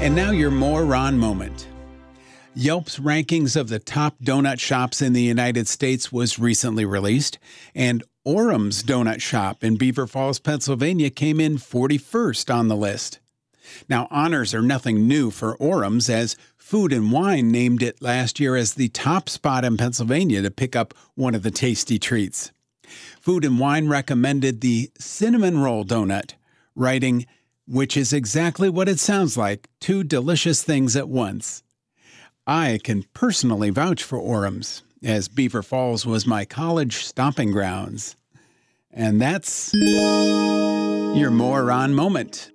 And now your moron moment. Yelp's rankings of the top donut shops in the United States was recently released, and Oram's Donut Shop in Beaver Falls, Pennsylvania came in 41st on the list. Now, honors are nothing new for Oram's, as Food and Wine named it last year as the top spot in Pennsylvania to pick up one of the tasty treats. Food and Wine recommended the cinnamon roll donut, writing, which is exactly what it sounds like two delicious things at once. I can personally vouch for Oram's, as Beaver Falls was my college stomping grounds. And that's your moron moment.